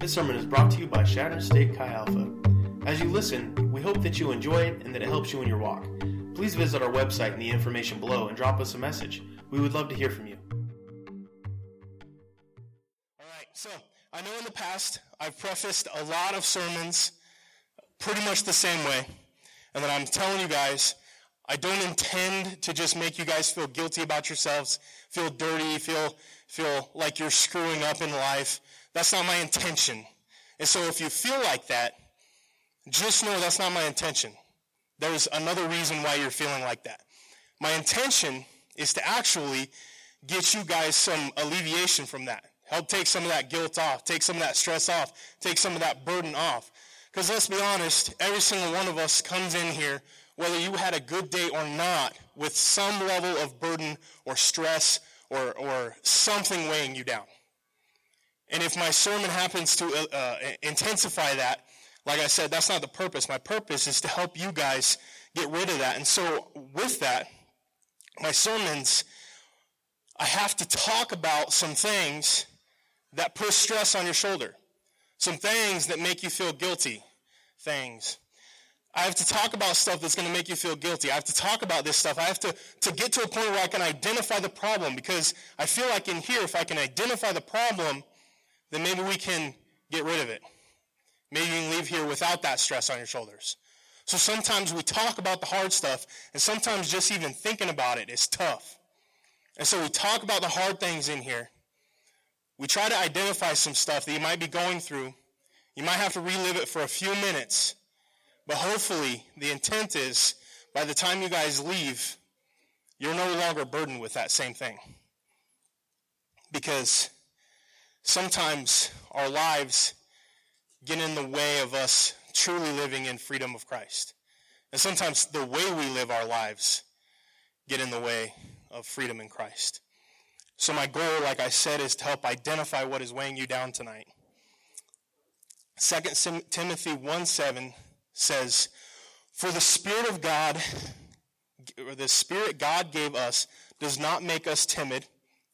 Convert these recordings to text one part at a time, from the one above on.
This sermon is brought to you by Chadron State Chi Alpha. As you listen, we hope that you enjoy it and that it helps you in your walk. Please visit our website in the information below and drop us a message. We would love to hear from you. All right, so I know in the past I've prefaced a lot of sermons pretty much the same way, and that I'm telling you guys, I don't intend to just make you guys feel guilty about yourselves, feel dirty, feel, feel like you're screwing up in life. That's not my intention. And so if you feel like that, just know that's not my intention. There's another reason why you're feeling like that. My intention is to actually get you guys some alleviation from that. Help take some of that guilt off, take some of that stress off, take some of that burden off. Because let's be honest, every single one of us comes in here, whether you had a good day or not, with some level of burden or stress or, or something weighing you down. And if my sermon happens to uh, uh, intensify that, like I said, that's not the purpose. My purpose is to help you guys get rid of that. And so, with that, my sermons, I have to talk about some things that put stress on your shoulder, some things that make you feel guilty, things. I have to talk about stuff that's going to make you feel guilty. I have to talk about this stuff. I have to, to get to a point where I can identify the problem because I feel like in here, if I can identify the problem, then maybe we can get rid of it. Maybe you can leave here without that stress on your shoulders. So sometimes we talk about the hard stuff, and sometimes just even thinking about it is tough. And so we talk about the hard things in here. We try to identify some stuff that you might be going through. You might have to relive it for a few minutes. But hopefully, the intent is by the time you guys leave, you're no longer burdened with that same thing. Because sometimes our lives get in the way of us truly living in freedom of Christ. And sometimes the way we live our lives get in the way of freedom in Christ. So my goal, like I said, is to help identify what is weighing you down tonight. 2 Timothy 1 7 says, For the Spirit of God, or the Spirit God gave us, does not make us timid.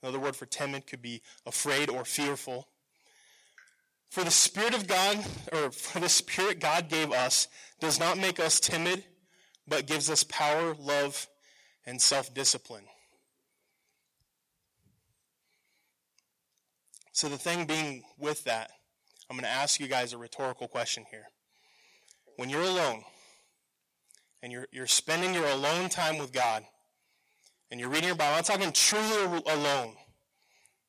Another word for timid could be afraid or fearful. For the Spirit of God, or for the Spirit God gave us, does not make us timid, but gives us power, love, and self discipline. So, the thing being with that, I'm going to ask you guys a rhetorical question here. When you're alone, and you're, you're spending your alone time with God, and you're reading your Bible, I'm talking truly alone.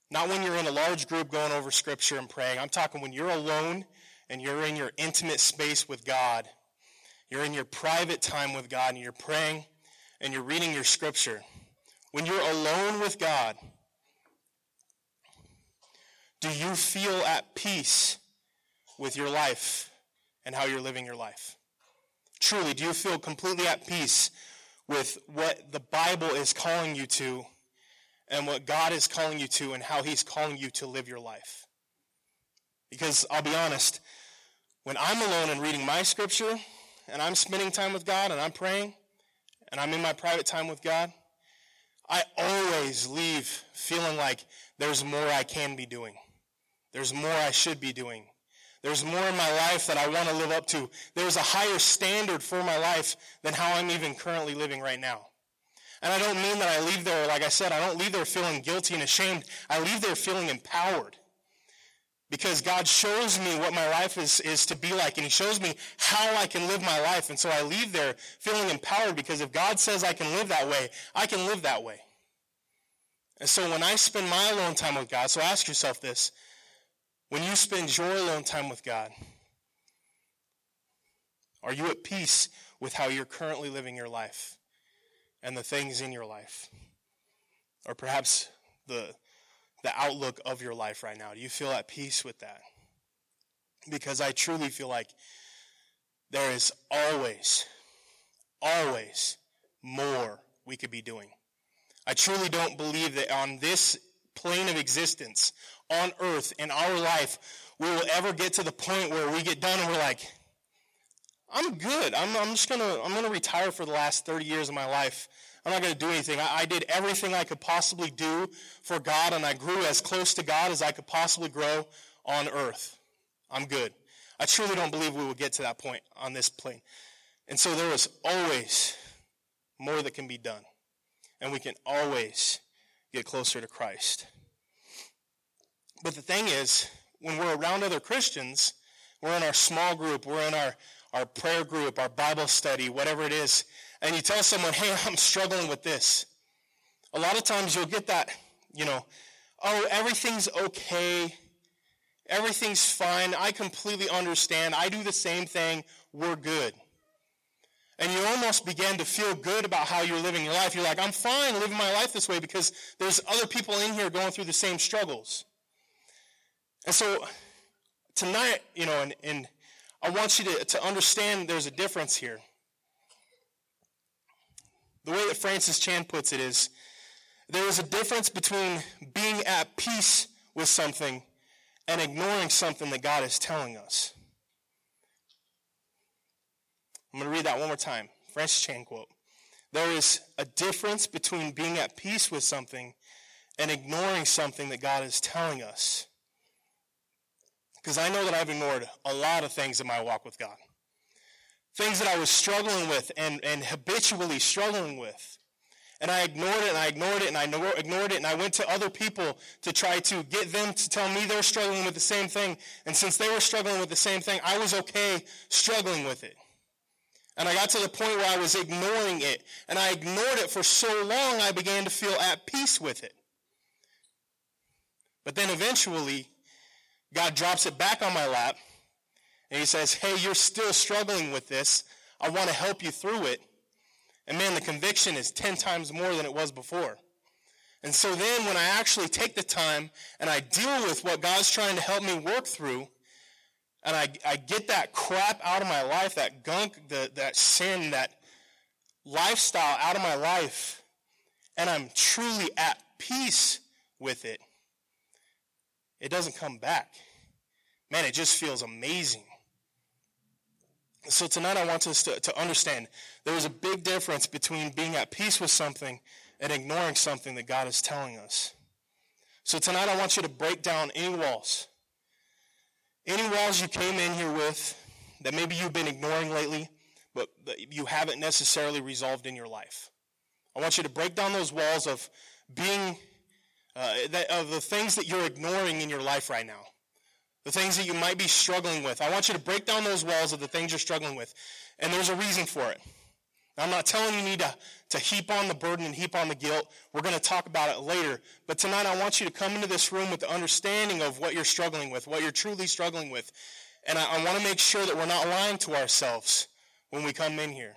Not when you're in a large group going over scripture and praying. I'm talking when you're alone and you're in your intimate space with God. You're in your private time with God and you're praying and you're reading your scripture. When you're alone with God, do you feel at peace with your life and how you're living your life? Truly, do you feel completely at peace with what the Bible is calling you to and what God is calling you to and how He's calling you to live your life. Because I'll be honest, when I'm alone and reading my scripture and I'm spending time with God and I'm praying and I'm in my private time with God, I always leave feeling like there's more I can be doing. There's more I should be doing. There's more in my life that I want to live up to. There's a higher standard for my life than how I'm even currently living right now. And I don't mean that I leave there, like I said, I don't leave there feeling guilty and ashamed. I leave there feeling empowered. Because God shows me what my life is, is to be like, and He shows me how I can live my life. And so I leave there feeling empowered because if God says I can live that way, I can live that way. And so when I spend my alone time with God, so ask yourself this when you spend your alone time with God, are you at peace with how you're currently living your life? and the things in your life? Or perhaps the, the outlook of your life right now? Do you feel at peace with that? Because I truly feel like there is always, always more we could be doing. I truly don't believe that on this plane of existence, on earth in our life we will ever get to the point where we get done and we're like, I'm good. I'm, I'm just going to I'm gonna retire for the last 30 years of my life. I'm not going to do anything. I, I did everything I could possibly do for God, and I grew as close to God as I could possibly grow on earth. I'm good. I truly don't believe we will get to that point on this plane. And so there is always more that can be done, and we can always get closer to Christ. But the thing is, when we're around other Christians, we're in our small group, we're in our, our prayer group, our Bible study, whatever it is, and you tell someone, hey, I'm struggling with this. A lot of times you'll get that, you know, oh, everything's okay. Everything's fine. I completely understand. I do the same thing. We're good. And you almost begin to feel good about how you're living your life. You're like, I'm fine living my life this way because there's other people in here going through the same struggles. And so tonight, you know, and, and I want you to, to understand there's a difference here. The way that Francis Chan puts it is there is a difference between being at peace with something and ignoring something that God is telling us. I'm going to read that one more time. Francis Chan quote There is a difference between being at peace with something and ignoring something that God is telling us because I know that I've ignored a lot of things in my walk with God. Things that I was struggling with and, and habitually struggling with. And I ignored it and I ignored it and I ignored it and I went to other people to try to get them to tell me they're struggling with the same thing. And since they were struggling with the same thing, I was okay struggling with it. And I got to the point where I was ignoring it. And I ignored it for so long I began to feel at peace with it. But then eventually God drops it back on my lap and he says, Hey, you're still struggling with this. I want to help you through it. And man, the conviction is 10 times more than it was before. And so then when I actually take the time and I deal with what God's trying to help me work through, and I, I get that crap out of my life, that gunk, the, that sin, that lifestyle out of my life, and I'm truly at peace with it, it doesn't come back. Man, it just feels amazing. So tonight I want us to, to understand there is a big difference between being at peace with something and ignoring something that God is telling us. So tonight I want you to break down any walls. Any walls you came in here with that maybe you've been ignoring lately, but you haven't necessarily resolved in your life. I want you to break down those walls of being uh, that, of the things that you're ignoring in your life right now, the things that you might be struggling with. I want you to break down those walls of the things you're struggling with, and there's a reason for it. I'm not telling you need to, to heap on the burden and heap on the guilt. We're going to talk about it later. But tonight, I want you to come into this room with the understanding of what you're struggling with, what you're truly struggling with. And I, I want to make sure that we're not lying to ourselves when we come in here.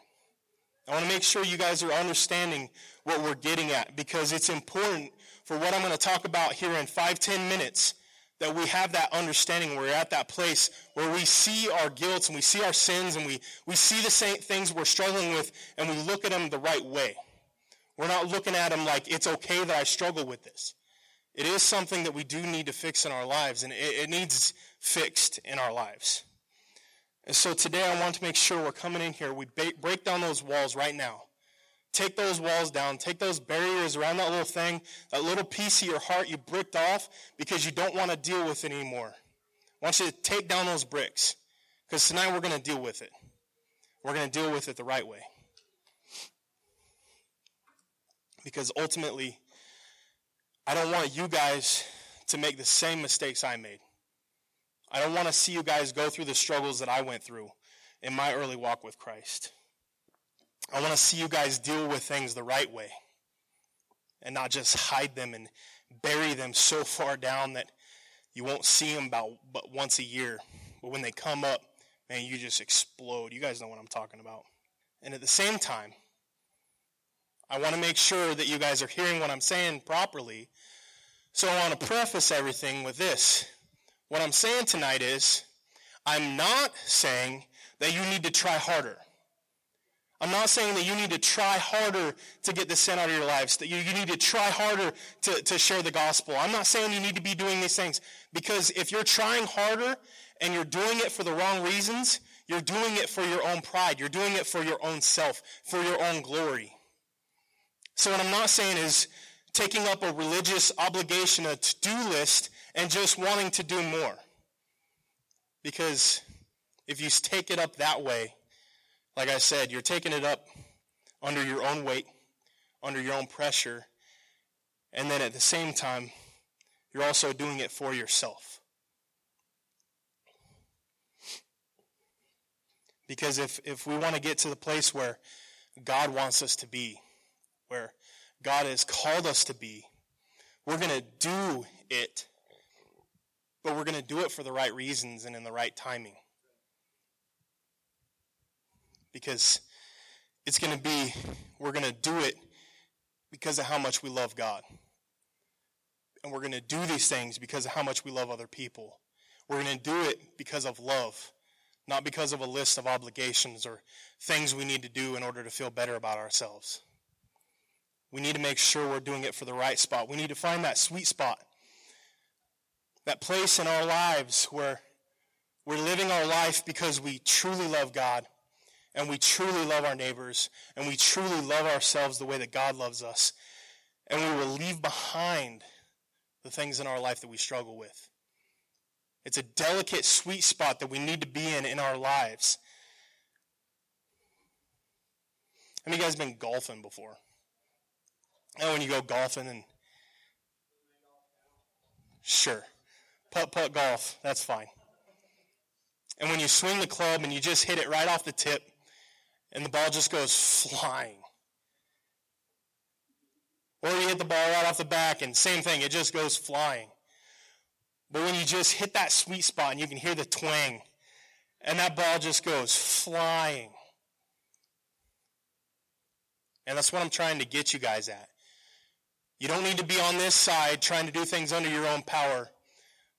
I want to make sure you guys are understanding what we're getting at because it's important for what I'm going to talk about here in five, ten minutes, that we have that understanding. We're at that place where we see our guilt and we see our sins and we, we see the same things we're struggling with and we look at them the right way. We're not looking at them like it's okay that I struggle with this. It is something that we do need to fix in our lives and it, it needs fixed in our lives. And so today I want to make sure we're coming in here, we ba- break down those walls right now Take those walls down. Take those barriers around that little thing, that little piece of your heart you bricked off because you don't want to deal with it anymore. I want you to take down those bricks because tonight we're going to deal with it. We're going to deal with it the right way. Because ultimately, I don't want you guys to make the same mistakes I made. I don't want to see you guys go through the struggles that I went through in my early walk with Christ. I want to see you guys deal with things the right way and not just hide them and bury them so far down that you won't see them about but once a year. But when they come up, man, you just explode. You guys know what I'm talking about. And at the same time, I want to make sure that you guys are hearing what I'm saying properly. So I want to preface everything with this. What I'm saying tonight is I'm not saying that you need to try harder. I'm not saying that you need to try harder to get the sin out of your lives, that you, you need to try harder to, to share the gospel. I'm not saying you need to be doing these things because if you're trying harder and you're doing it for the wrong reasons, you're doing it for your own pride. You're doing it for your own self, for your own glory. So what I'm not saying is taking up a religious obligation, a to-do list, and just wanting to do more. Because if you take it up that way, like I said, you're taking it up under your own weight, under your own pressure, and then at the same time, you're also doing it for yourself. Because if, if we want to get to the place where God wants us to be, where God has called us to be, we're going to do it, but we're going to do it for the right reasons and in the right timing. Because it's going to be, we're going to do it because of how much we love God. And we're going to do these things because of how much we love other people. We're going to do it because of love, not because of a list of obligations or things we need to do in order to feel better about ourselves. We need to make sure we're doing it for the right spot. We need to find that sweet spot, that place in our lives where we're living our life because we truly love God and we truly love our neighbors and we truly love ourselves the way that God loves us. And we will leave behind the things in our life that we struggle with. It's a delicate, sweet spot that we need to be in in our lives. Have you guys been golfing before? And when you go golfing and sure, putt putt golf, that's fine. And when you swing the club and you just hit it right off the tip, and the ball just goes flying. Or you hit the ball right off the back and same thing, it just goes flying. But when you just hit that sweet spot and you can hear the twang, and that ball just goes flying. And that's what I'm trying to get you guys at. You don't need to be on this side trying to do things under your own power.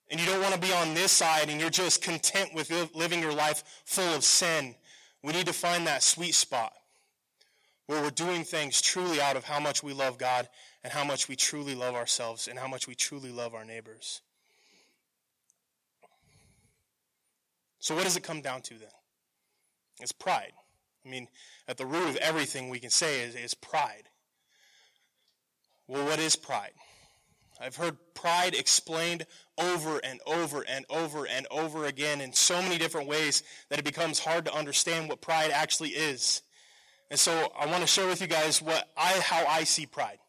And you don't want to be on this side and you're just content with living your life full of sin. We need to find that sweet spot where we're doing things truly out of how much we love God and how much we truly love ourselves and how much we truly love our neighbors. So, what does it come down to then? It's pride. I mean, at the root of everything we can say is, is pride. Well, what is pride? I've heard pride explained over and over and over and over again in so many different ways that it becomes hard to understand what pride actually is. And so I want to share with you guys what I how I see pride.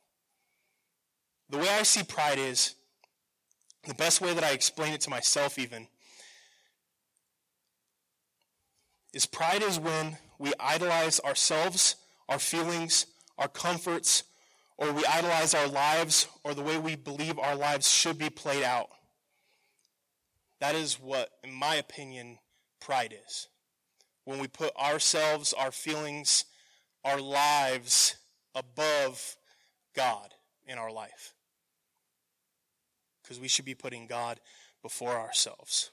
The way I see pride is the best way that I explain it to myself even is pride is when we idolize ourselves, our feelings, our comforts, or we idolize our lives or the way we believe our lives should be played out. That is what, in my opinion, pride is. When we put ourselves, our feelings, our lives above God in our life. Because we should be putting God before ourselves.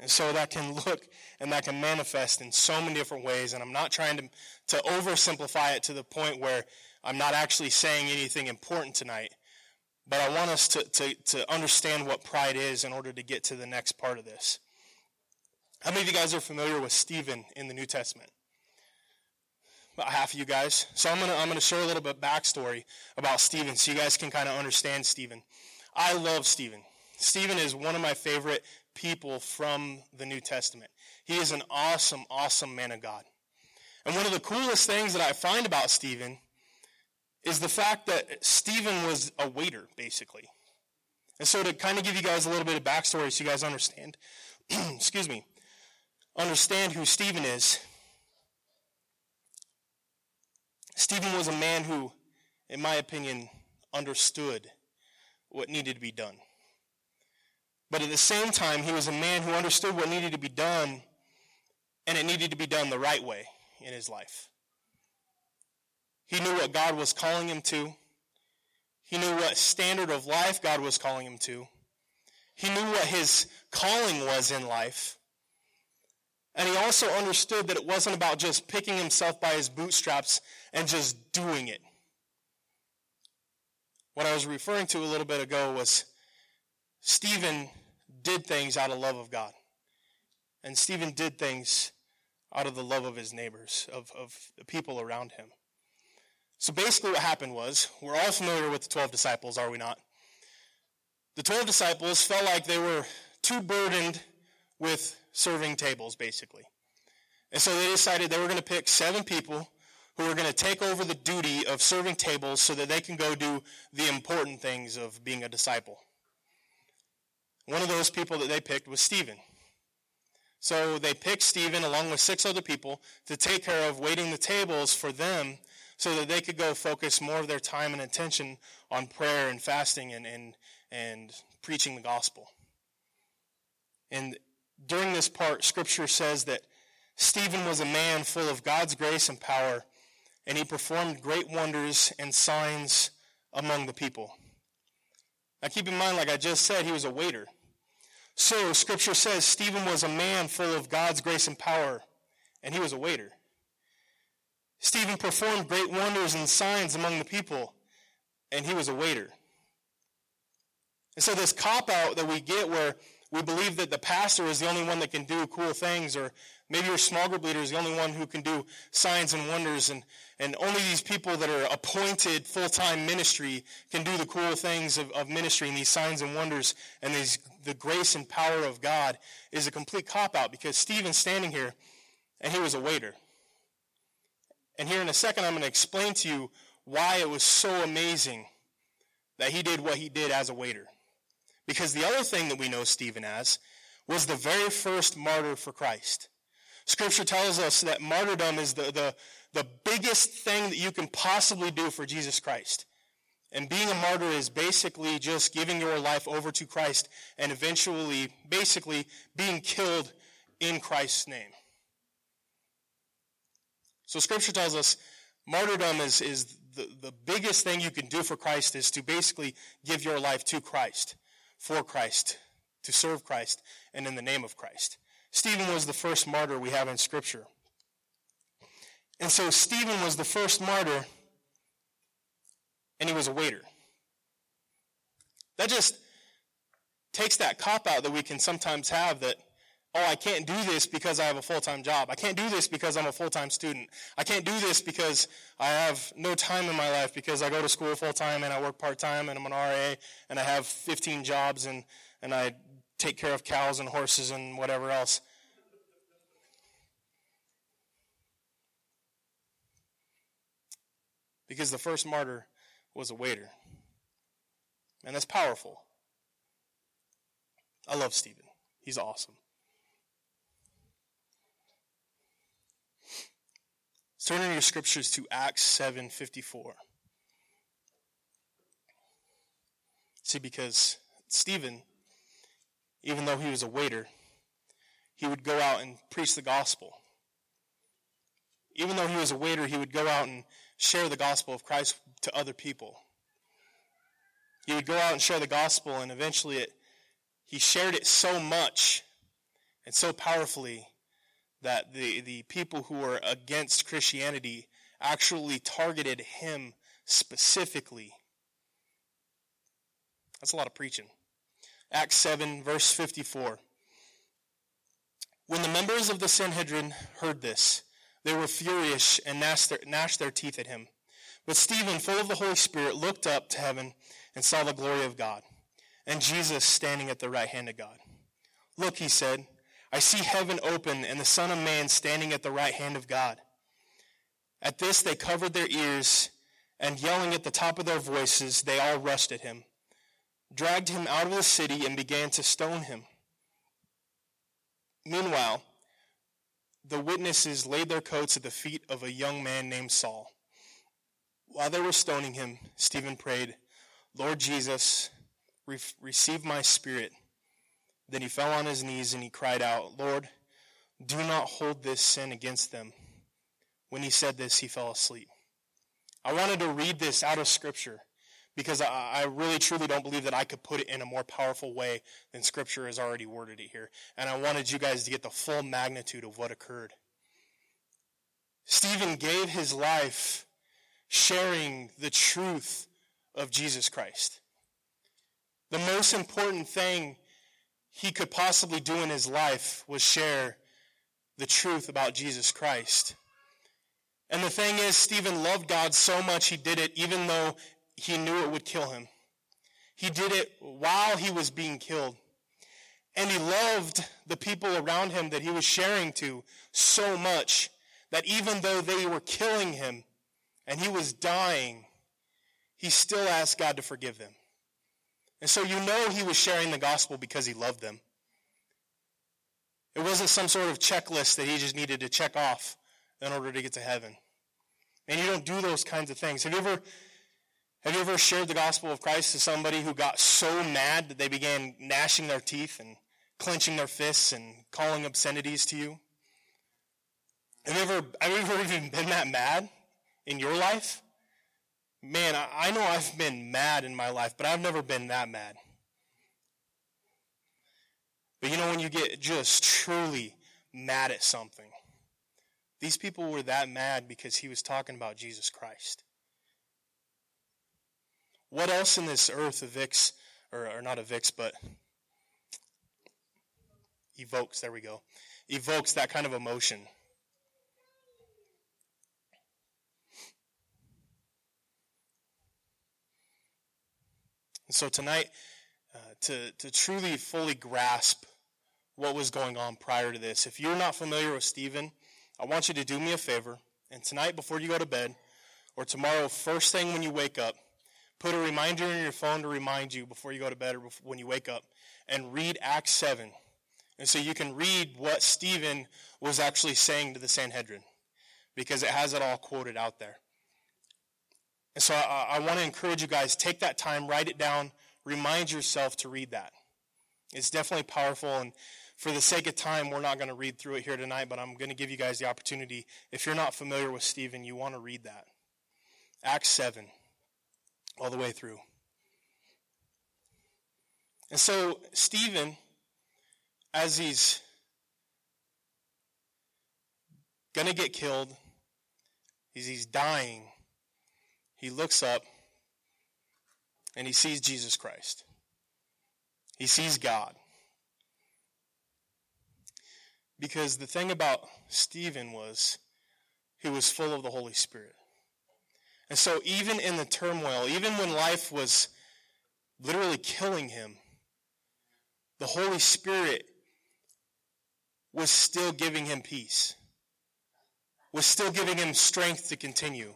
And so that can look and that can manifest in so many different ways. And I'm not trying to, to oversimplify it to the point where I'm not actually saying anything important tonight. But I want us to, to, to understand what pride is in order to get to the next part of this. How many of you guys are familiar with Stephen in the New Testament? About half of you guys. So I'm gonna I'm gonna share a little bit backstory about Stephen so you guys can kind of understand Stephen. I love Stephen. Stephen is one of my favorite people from the New Testament. He is an awesome, awesome man of God. And one of the coolest things that I find about Stephen is the fact that Stephen was a waiter, basically. And so to kind of give you guys a little bit of backstory so you guys understand, excuse me, understand who Stephen is. Stephen was a man who, in my opinion, understood what needed to be done. But at the same time, he was a man who understood what needed to be done, and it needed to be done the right way in his life. He knew what God was calling him to. He knew what standard of life God was calling him to. He knew what his calling was in life. And he also understood that it wasn't about just picking himself by his bootstraps and just doing it. What I was referring to a little bit ago was Stephen did things out of love of God. And Stephen did things out of the love of his neighbors, of, of the people around him. So basically, what happened was we're all familiar with the 12 disciples, are we not? The 12 disciples felt like they were too burdened with serving tables, basically. And so they decided they were going to pick seven people who were going to take over the duty of serving tables so that they can go do the important things of being a disciple. One of those people that they picked was Stephen. So they picked Stephen along with six other people to take care of waiting the tables for them so that they could go focus more of their time and attention on prayer and fasting and, and, and preaching the gospel. And during this part, Scripture says that Stephen was a man full of God's grace and power, and he performed great wonders and signs among the people. Now keep in mind, like I just said, he was a waiter. So Scripture says Stephen was a man full of God's grace and power, and he was a waiter. Stephen performed great wonders and signs among the people, and he was a waiter. And so this cop out that we get where we believe that the pastor is the only one that can do cool things, or maybe your small group leader is the only one who can do signs and wonders, and, and only these people that are appointed full-time ministry can do the cool things of, of ministry and these signs and wonders and these, the grace and power of God is a complete cop-out because Stephen's standing here and he was a waiter. And here in a second, I'm going to explain to you why it was so amazing that he did what he did as a waiter. Because the other thing that we know Stephen as was the very first martyr for Christ. Scripture tells us that martyrdom is the, the, the biggest thing that you can possibly do for Jesus Christ. And being a martyr is basically just giving your life over to Christ and eventually, basically, being killed in Christ's name. So Scripture tells us martyrdom is, is the, the biggest thing you can do for Christ is to basically give your life to Christ for Christ, to serve Christ, and in the name of Christ. Stephen was the first martyr we have in Scripture. And so Stephen was the first martyr, and he was a waiter. That just takes that cop out that we can sometimes have that oh, I can't do this because I have a full-time job. I can't do this because I'm a full-time student. I can't do this because I have no time in my life because I go to school full-time and I work part-time and I'm an RA and I have 15 jobs and, and I take care of cows and horses and whatever else. Because the first martyr was a waiter. And that's powerful. I love Stephen. He's awesome. Turn in your scriptures to Acts 7:54. See, because Stephen, even though he was a waiter, he would go out and preach the gospel. Even though he was a waiter, he would go out and share the gospel of Christ to other people. He would go out and share the gospel, and eventually it, he shared it so much and so powerfully that the, the people who were against Christianity actually targeted him specifically. That's a lot of preaching. Acts 7, verse 54. When the members of the Sanhedrin heard this, they were furious and gnashed their, gnashed their teeth at him. But Stephen, full of the Holy Spirit, looked up to heaven and saw the glory of God, and Jesus standing at the right hand of God. Look, he said, I see heaven open and the Son of Man standing at the right hand of God. At this, they covered their ears, and yelling at the top of their voices, they all rushed at him, dragged him out of the city, and began to stone him. Meanwhile, the witnesses laid their coats at the feet of a young man named Saul. While they were stoning him, Stephen prayed, Lord Jesus, re- receive my spirit. Then he fell on his knees and he cried out, Lord, do not hold this sin against them. When he said this, he fell asleep. I wanted to read this out of Scripture because I, really truly don't believe that I could put it in a more powerful way than Scripture has already worded it here. And I wanted you guys to get the full magnitude of what occurred. Stephen gave his life sharing the truth of Jesus Christ. The most important thing he could possibly do in his life was share the truth about Jesus Christ. And the thing is, Stephen loved God so much he did it even though he knew it would kill him. He did it while he was being killed. And he loved the people around him that he was sharing to so much that even though they were killing him and he was dying, he still asked God to forgive them. And so you know he was sharing the gospel because he loved them. It wasn't some sort of checklist that he just needed to check off in order to get to heaven. And you don't do those kinds of things. Have you ever have you ever shared the gospel of Christ to somebody who got so mad that they began gnashing their teeth and clenching their fists and calling obscenities to you? Have you ever, have you ever even been that mad in your life? Man, I, I know I've been mad in my life, but I've never been that mad. But you know, when you get just truly mad at something, these people were that mad because he was talking about Jesus Christ. What else in this earth evicts, or, or not evicts, but evokes, there we go, evokes that kind of emotion? And so tonight, uh, to, to truly fully grasp what was going on prior to this, if you're not familiar with Stephen, I want you to do me a favor. And tonight, before you go to bed, or tomorrow, first thing when you wake up, put a reminder in your phone to remind you before you go to bed or when you wake up, and read Acts 7. And so you can read what Stephen was actually saying to the Sanhedrin, because it has it all quoted out there. And so I, I want to encourage you guys, take that time, write it down, remind yourself to read that. It's definitely powerful, and for the sake of time, we're not going to read through it here tonight, but I'm going to give you guys the opportunity. If you're not familiar with Stephen, you want to read that. Acts 7, all the way through. And so, Stephen, as he's going to get killed, as he's dying, he looks up and he sees Jesus Christ. He sees God. Because the thing about Stephen was he was full of the Holy Spirit. And so, even in the turmoil, even when life was literally killing him, the Holy Spirit was still giving him peace, was still giving him strength to continue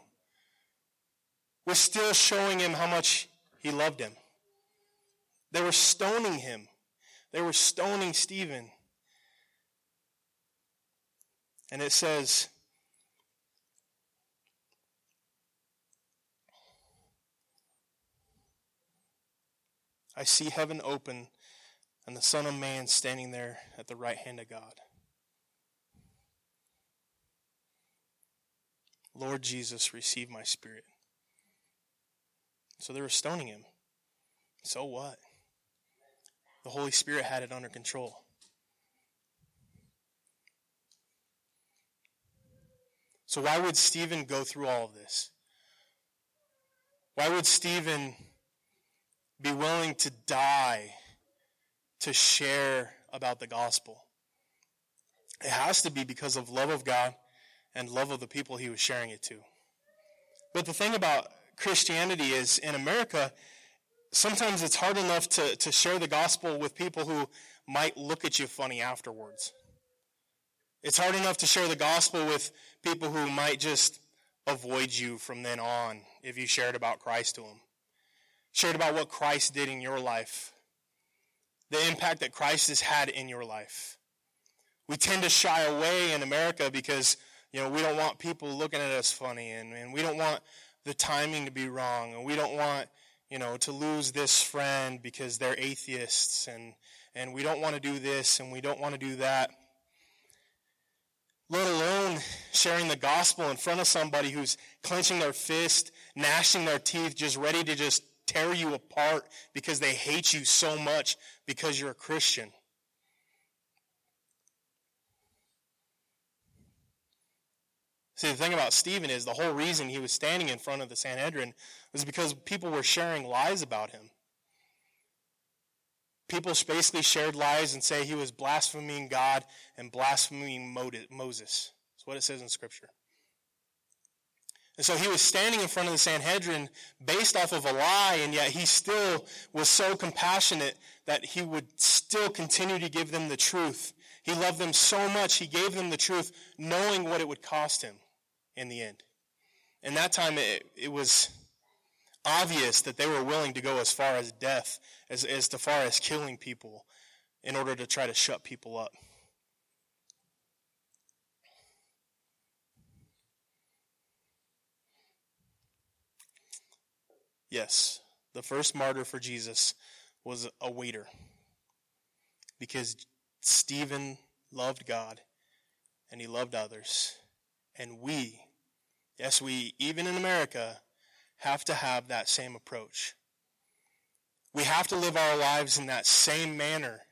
was still showing him how much he loved him. They were stoning him. They were stoning Stephen. And it says, I see heaven open and the Son of Man standing there at the right hand of God. Lord Jesus, receive my spirit. So they were stoning him. So what? The Holy Spirit had it under control. So why would Stephen go through all of this? Why would Stephen be willing to die to share about the gospel? It has to be because of love of God and love of the people he was sharing it to. But the thing about Christianity is in America, sometimes it's hard enough to, to share the gospel with people who might look at you funny afterwards. It's hard enough to share the gospel with people who might just avoid you from then on if you shared about Christ to them. Shared about what Christ did in your life, the impact that Christ has had in your life. We tend to shy away in America because, you know, we don't want people looking at us funny and, and we don't want the timing to be wrong, and we don't want, you know, to lose this friend because they're atheists, and, and we don't want to do this, and we don't want to do that. Let alone sharing the gospel in front of somebody who's clenching their fist, gnashing their teeth, just ready to just tear you apart because they hate you so much because you're a Christian. See, the thing about Stephen is the whole reason he was standing in front of the Sanhedrin was because people were sharing lies about him. People basically shared lies and say he was blaspheming God and blaspheming Moses. That's what it says in Scripture. And so he was standing in front of the Sanhedrin based off of a lie, and yet he still was so compassionate that he would still continue to give them the truth. He loved them so much, he gave them the truth, knowing what it would cost him in the end. And that time, it, it was obvious that they were willing to go as far as death, as, as far as killing people, in order to try to shut people up. Yes, the first martyr for Jesus was a waiter because Stephen loved God and he loved others. And we, yes, we, even in America, have to have that same approach. We have to live our lives in that same manner.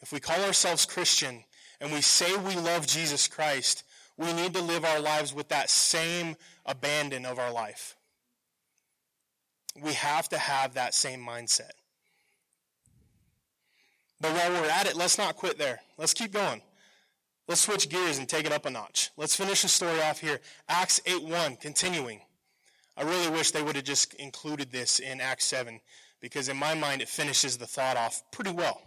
If we call ourselves Christian and we say we love Jesus Christ, we need to live our lives with that same abandon of our life. We have to have that same mindset. But while we're at it, let's not quit there. Let's keep going. Let's switch gears and take it up a notch. Let's finish the story off here. Acts 8.1, continuing. I really wish they would have just included this in Acts 7, because in my mind it finishes the thought off pretty well.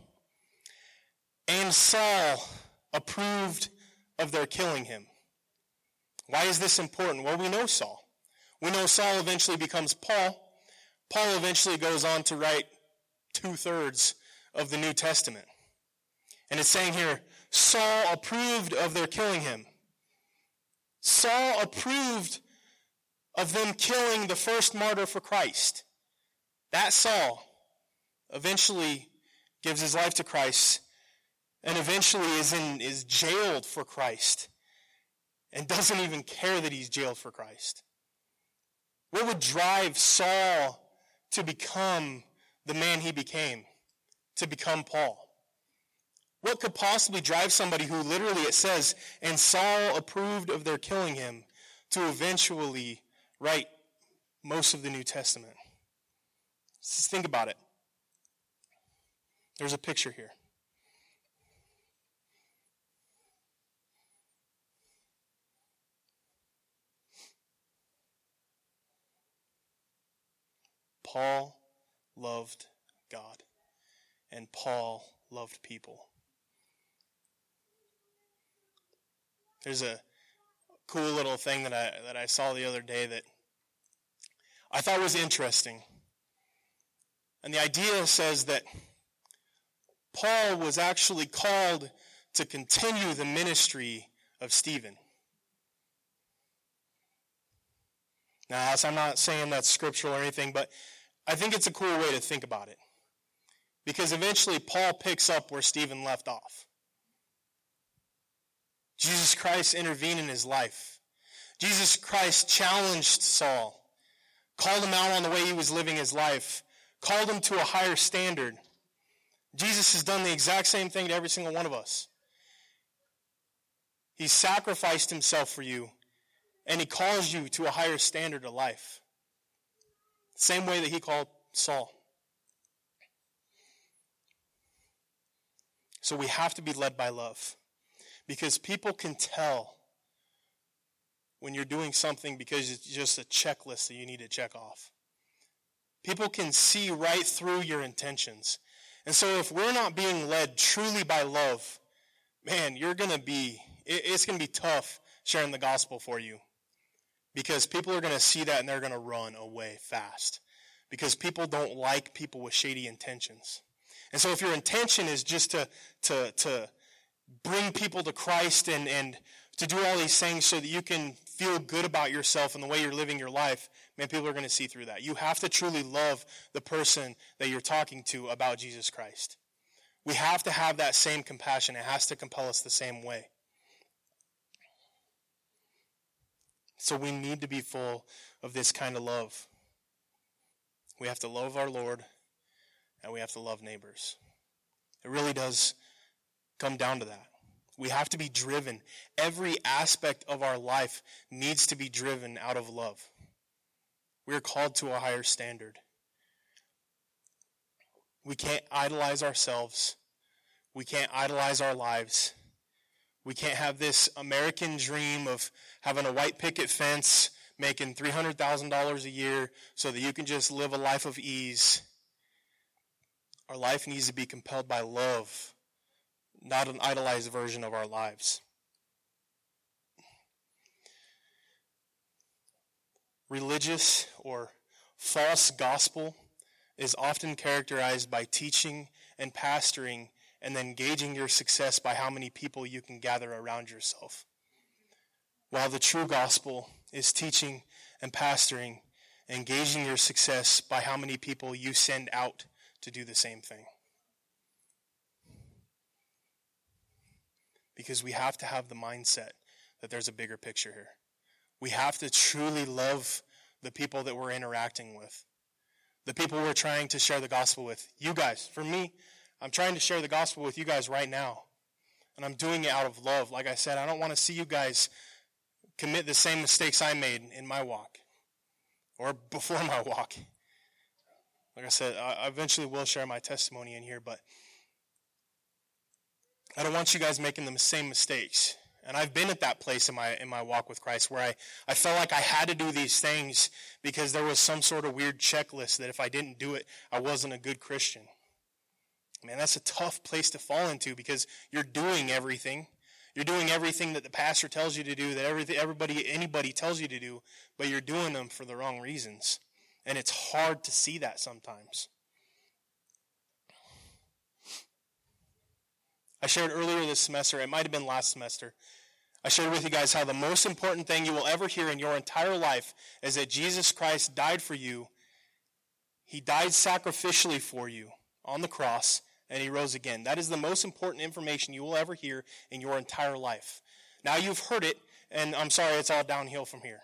And Saul approved of their killing him. Why is this important? Well, we know Saul. We know Saul eventually becomes Paul. Paul eventually goes on to write two thirds of the New Testament. And it's saying here, Saul approved of their killing him. Saul approved of them killing the first martyr for Christ. That Saul eventually gives his life to Christ and eventually is in is jailed for Christ and doesn't even care that he's jailed for Christ. What would drive Saul to become the man he became, to become Paul? What could possibly drive somebody who literally it says, and Saul approved of their killing him, to eventually write most of the New Testament? Just think about it. There's a picture here. Paul loved God, and Paul loved people. There's a cool little thing that I, that I saw the other day that I thought was interesting. And the idea says that Paul was actually called to continue the ministry of Stephen. Now, I'm not saying that's scriptural or anything, but I think it's a cool way to think about it. Because eventually Paul picks up where Stephen left off. Jesus Christ intervened in his life. Jesus Christ challenged Saul, called him out on the way he was living his life, called him to a higher standard. Jesus has done the exact same thing to every single one of us. He sacrificed himself for you, and he calls you to a higher standard of life. Same way that he called Saul. So we have to be led by love. Because people can tell when you're doing something because it's just a checklist that you need to check off. People can see right through your intentions. And so if we're not being led truly by love, man, you're going to be, it's going to be tough sharing the gospel for you. Because people are going to see that and they're going to run away fast. Because people don't like people with shady intentions. And so if your intention is just to, to, to bring people to Christ and, and to do all these things so that you can feel good about yourself and the way you're living your life, man, people are going to see through that. You have to truly love the person that you're talking to about Jesus Christ. We have to have that same compassion. It has to compel us the same way. So we need to be full of this kind of love. We have to love our Lord and we have to love neighbors. It really does come down to that. We have to be driven. Every aspect of our life needs to be driven out of love. We are called to a higher standard. We can't idolize ourselves. We can't idolize our lives. We can't have this American dream of having a white picket fence, making $300,000 a year so that you can just live a life of ease. Our life needs to be compelled by love, not an idolized version of our lives. Religious or false gospel is often characterized by teaching and pastoring and then gauging your success by how many people you can gather around yourself. While the true gospel is teaching and pastoring and gauging your success by how many people you send out to do the same thing. Because we have to have the mindset that there's a bigger picture here. We have to truly love the people that we're interacting with, the people we're trying to share the gospel with. You guys, for me, I'm trying to share the gospel with you guys right now. And I'm doing it out of love. Like I said, I don't want to see you guys commit the same mistakes I made in my walk or before my walk. Like I said, I eventually will share my testimony in here, but I don't want you guys making the same mistakes. And I've been at that place in my in my walk with Christ where I, I felt like I had to do these things because there was some sort of weird checklist that if I didn't do it, I wasn't a good Christian. Man, that's a tough place to fall into because you're doing everything. You're doing everything that the pastor tells you to do, that everything, everybody, anybody tells you to do, but you're doing them for the wrong reasons. And it's hard to see that sometimes. I shared earlier this semester, it might have been last semester. I shared with you guys how the most important thing you will ever hear in your entire life is that Jesus Christ died for you. He died sacrificially for you on the cross, and he rose again. That is the most important information you will ever hear in your entire life. Now you've heard it, and I'm sorry, it's all downhill from here.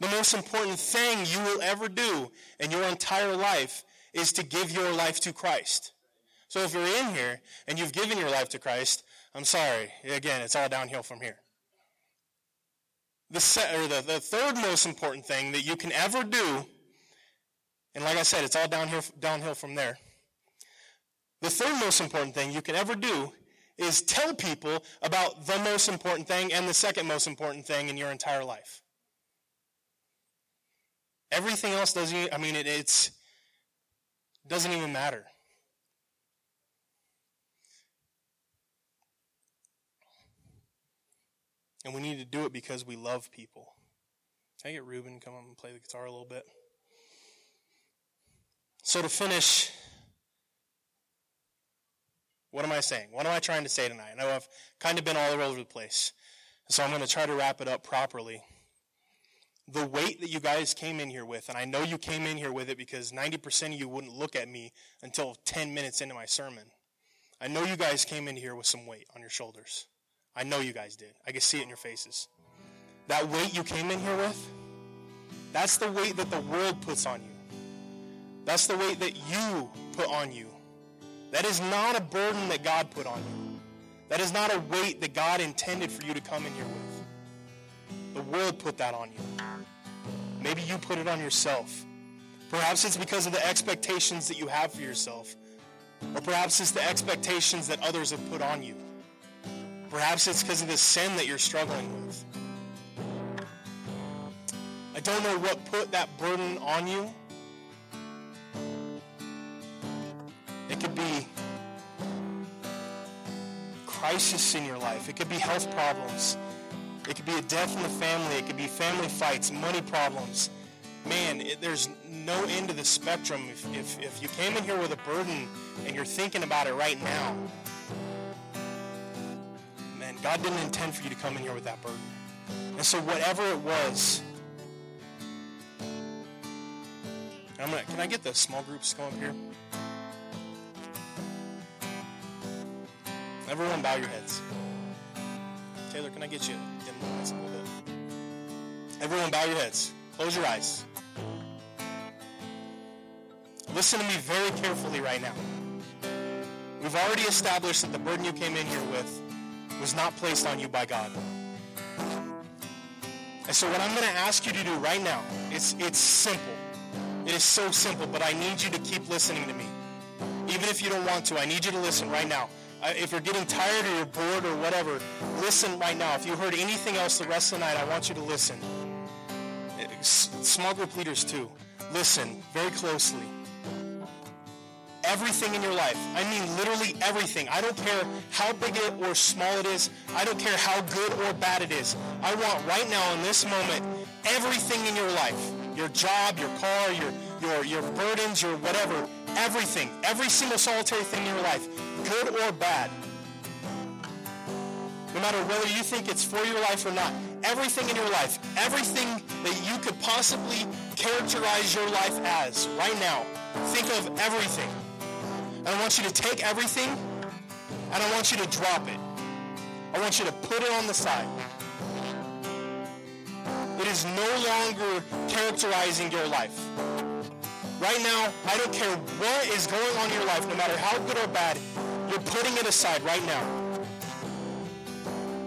The most important thing you will ever do in your entire life is to give your life to Christ. So if you're in here and you've given your life to Christ, I'm sorry. Again, it's all downhill from here. The, se- or the, the third most important thing that you can ever do, and like I said, it's all downhill, downhill from there. The third most important thing you can ever do is tell people about the most important thing and the second most important thing in your entire life. Everything else doesn't, I mean, it it's, doesn't even matter. And we need to do it because we love people. Can I get Ruben come up and play the guitar a little bit? So to finish, what am I saying? What am I trying to say tonight? I know I've kind of been all over the place. So I'm going to try to wrap it up properly. The weight that you guys came in here with, and I know you came in here with it because 90% of you wouldn't look at me until 10 minutes into my sermon. I know you guys came in here with some weight on your shoulders. I know you guys did. I can see it in your faces. That weight you came in here with, that's the weight that the world puts on you. That's the weight that you put on you. That is not a burden that God put on you. That is not a weight that God intended for you to come in here with. The world put that on you. Maybe you put it on yourself. Perhaps it's because of the expectations that you have for yourself. Or perhaps it's the expectations that others have put on you. Perhaps it's because of the sin that you're struggling with. I don't know what put that burden on you. It could be crisis in your life. It could be health problems. It could be a death in the family. It could be family fights, money problems. Man, it, there's no end to the spectrum. If, if, if you came in here with a burden and you're thinking about it right now, God didn't intend for you to come in here with that burden. And so whatever it was, I'm gonna, can I get the small groups come up here? Everyone bow your heads. Taylor, can I get you the a little bit? Everyone bow your heads. Close your eyes. Listen to me very carefully right now. We've already established that the burden you came in here with was not placed on you by God. And so what I'm going to ask you to do right now, it's, it's simple. It is so simple, but I need you to keep listening to me. Even if you don't want to, I need you to listen right now. Uh, if you're getting tired or you're bored or whatever, listen right now. If you heard anything else the rest of the night, I want you to listen. Uh, small group leaders too. Listen very closely. Everything in your life, I mean literally everything. I don't care how big it or small it is. I don't care how good or bad it is. I want right now in this moment, everything in your life, your job, your car, your, your, your burdens, your whatever, everything, every single solitary thing in your life, good or bad, no matter whether you think it's for your life or not, everything in your life, everything that you could possibly characterize your life as right now, think of everything. And I want you to take everything and I want you to drop it. I want you to put it on the side. It is no longer characterizing your life. Right now, I don't care what is going on in your life, no matter how good or bad, you're putting it aside right now.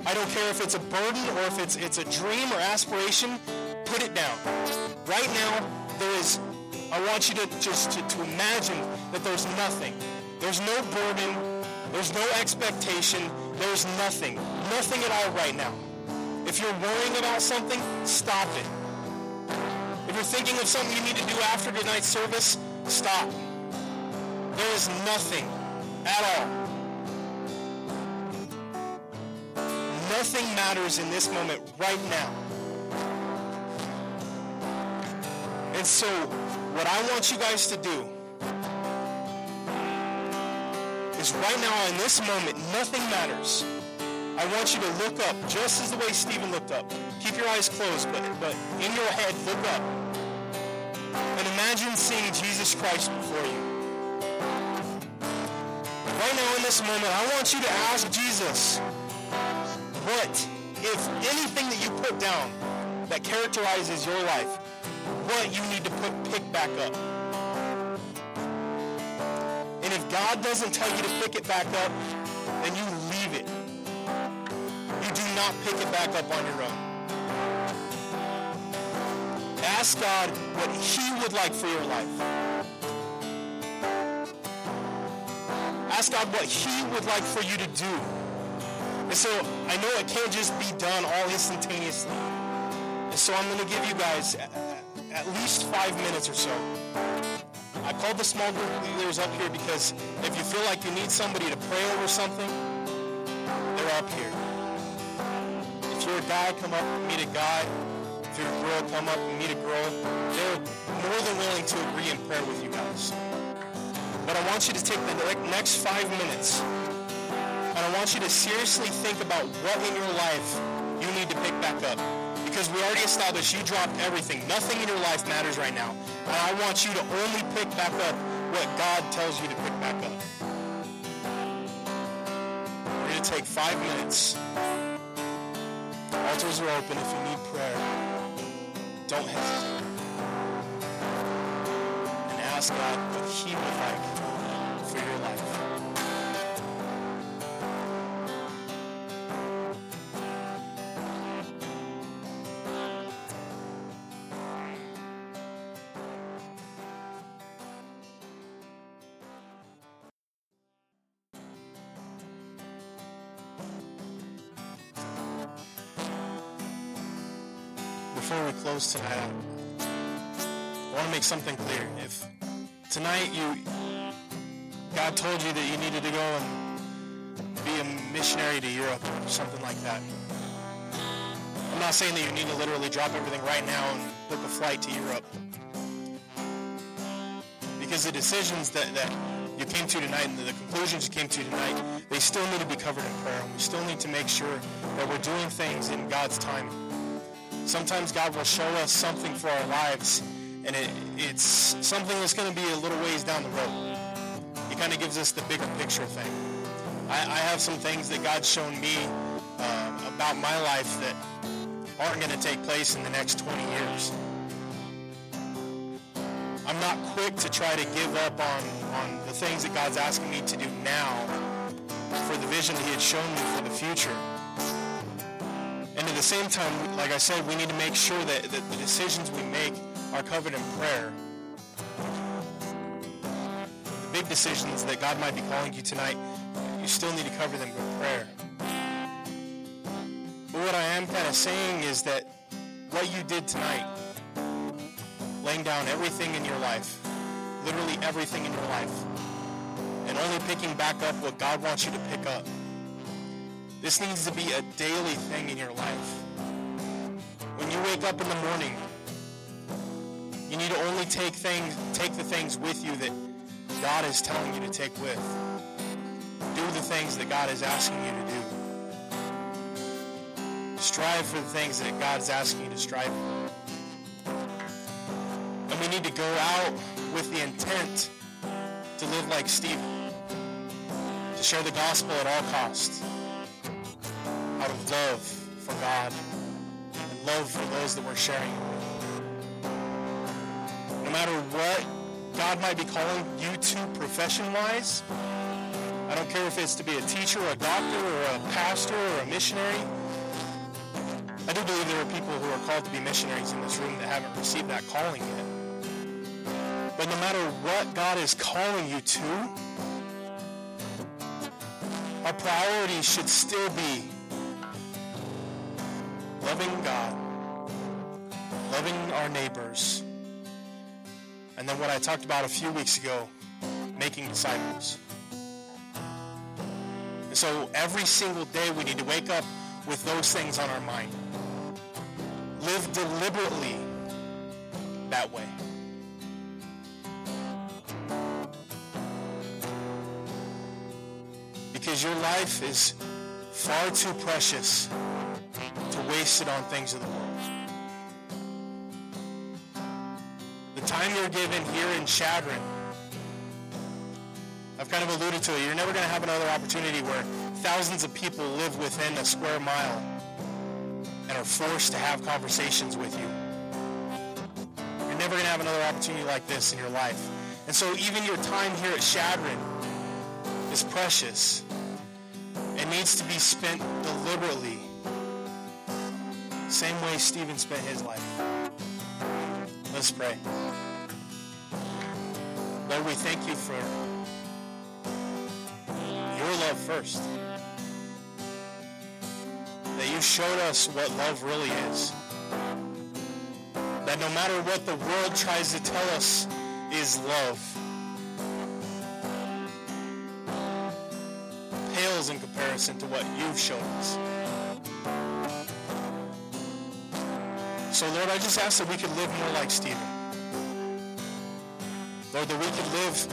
I don't care if it's a burden or if it's it's a dream or aspiration, put it down. Right now, I want you to just to, to imagine that there's nothing. There's no burden, there's no expectation, there's nothing. Nothing at all right now. If you're worrying about something, stop it. If you're thinking of something you need to do after tonight's service, stop. There is nothing at all. Nothing matters in this moment right now. And so, what I want you guys to do is right now in this moment, nothing matters. I want you to look up just as the way Stephen looked up. Keep your eyes closed, but, but in your head, look up. And imagine seeing Jesus Christ before you. Right now in this moment, I want you to ask Jesus, what, if anything that you put down that characterizes your life, what you need to put pick back up. And if God doesn't tell you to pick it back up, then you leave it. You do not pick it back up on your own. Ask God what he would like for your life. Ask God what he would like for you to do. And so I know it can't just be done all instantaneously. And so I'm going to give you guys at least five minutes or so. I called the small group leaders up here because if you feel like you need somebody to pray over something, they're up here. If you're a guy, come up and meet a guy. If you're a girl, come up and meet a girl. They're more than willing to agree in prayer with you guys. But I want you to take the next five minutes and I want you to seriously think about what in your life you need to pick back up because we already established you dropped everything. Nothing in your life matters right now. And I want you to only pick back up what God tells you to pick back up. We're going to take five minutes. Altars are open if you need prayer. Don't hesitate. And ask God what he would like for your life. Tonight, I want to make something clear. If tonight you, God told you that you needed to go and be a missionary to Europe or something like that, I'm not saying that you need to literally drop everything right now and book a flight to Europe. Because the decisions that, that you came to tonight and the conclusions you came to tonight, they still need to be covered in prayer. And we still need to make sure that we're doing things in God's timing. Sometimes God will show us something for our lives, and it, it's something that's going to be a little ways down the road. He kind of gives us the bigger picture thing. I, I have some things that God's shown me um, about my life that aren't going to take place in the next 20 years. I'm not quick to try to give up on, on the things that God's asking me to do now for the vision he had shown me for the future. At the same time, like I said, we need to make sure that, that the decisions we make are covered in prayer. The big decisions that God might be calling you tonight, you still need to cover them with prayer. But what I am kind of saying is that what you did tonight, laying down everything in your life, literally everything in your life, and only picking back up what God wants you to pick up. This needs to be a daily thing in your life. When you wake up in the morning, you need to only take things, take the things with you that God is telling you to take with. Do the things that God is asking you to do. Strive for the things that God is asking you to strive for. And we need to go out with the intent to live like Stephen, to share the gospel at all costs, out of love for God and love for those that we're sharing. No matter what God might be calling you to profession-wise, I don't care if it's to be a teacher or a doctor or a pastor or a missionary. I do believe there are people who are called to be missionaries in this room that haven't received that calling yet. But no matter what God is calling you to, our priority should still be loving God, loving our neighbors, and then what I talked about a few weeks ago, making disciples. And so every single day we need to wake up with those things on our mind. Live deliberately that way. Because your life is far too precious it on things of the world. The time you're given here in Chadron, I've kind of alluded to it. You're never going to have another opportunity where thousands of people live within a square mile and are forced to have conversations with you. You're never going to have another opportunity like this in your life. And so even your time here at Chadron is precious. It needs to be spent deliberately. Same way Stephen spent his life. Let's pray. Lord, we thank you for your love first. That you showed us what love really is. That no matter what the world tries to tell us is love, pales in comparison to what you've shown us. So Lord, I just ask that we could live more like Stephen. Lord, that we could live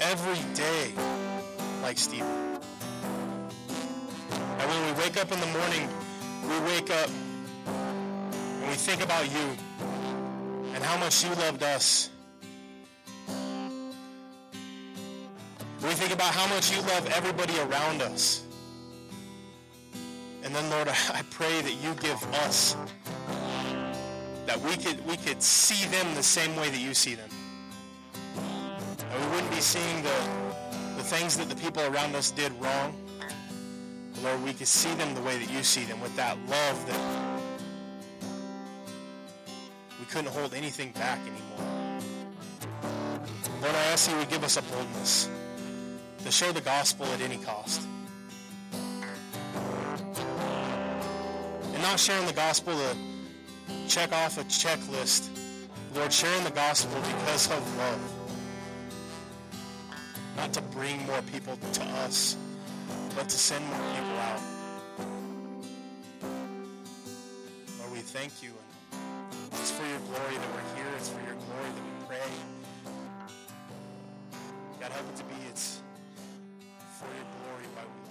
every day like Stephen. And when we wake up in the morning, we wake up and we think about you and how much you loved us. We think about how much you love everybody around us. And then, Lord, I pray that you give us that we could we could see them the same way that you see them. And we wouldn't be seeing the the things that the people around us did wrong. But Lord, we could see them the way that you see them with that love that we couldn't hold anything back anymore. Lord, I ask you would give us a boldness to share the gospel at any cost. And not sharing the gospel to check off a checklist. Lord, sharing the gospel because of love. Not to bring more people to us, but to send more people out. Lord, we thank you. It's for your glory that we're here. It's for your glory that we pray. God, help it to be. It's for your glory why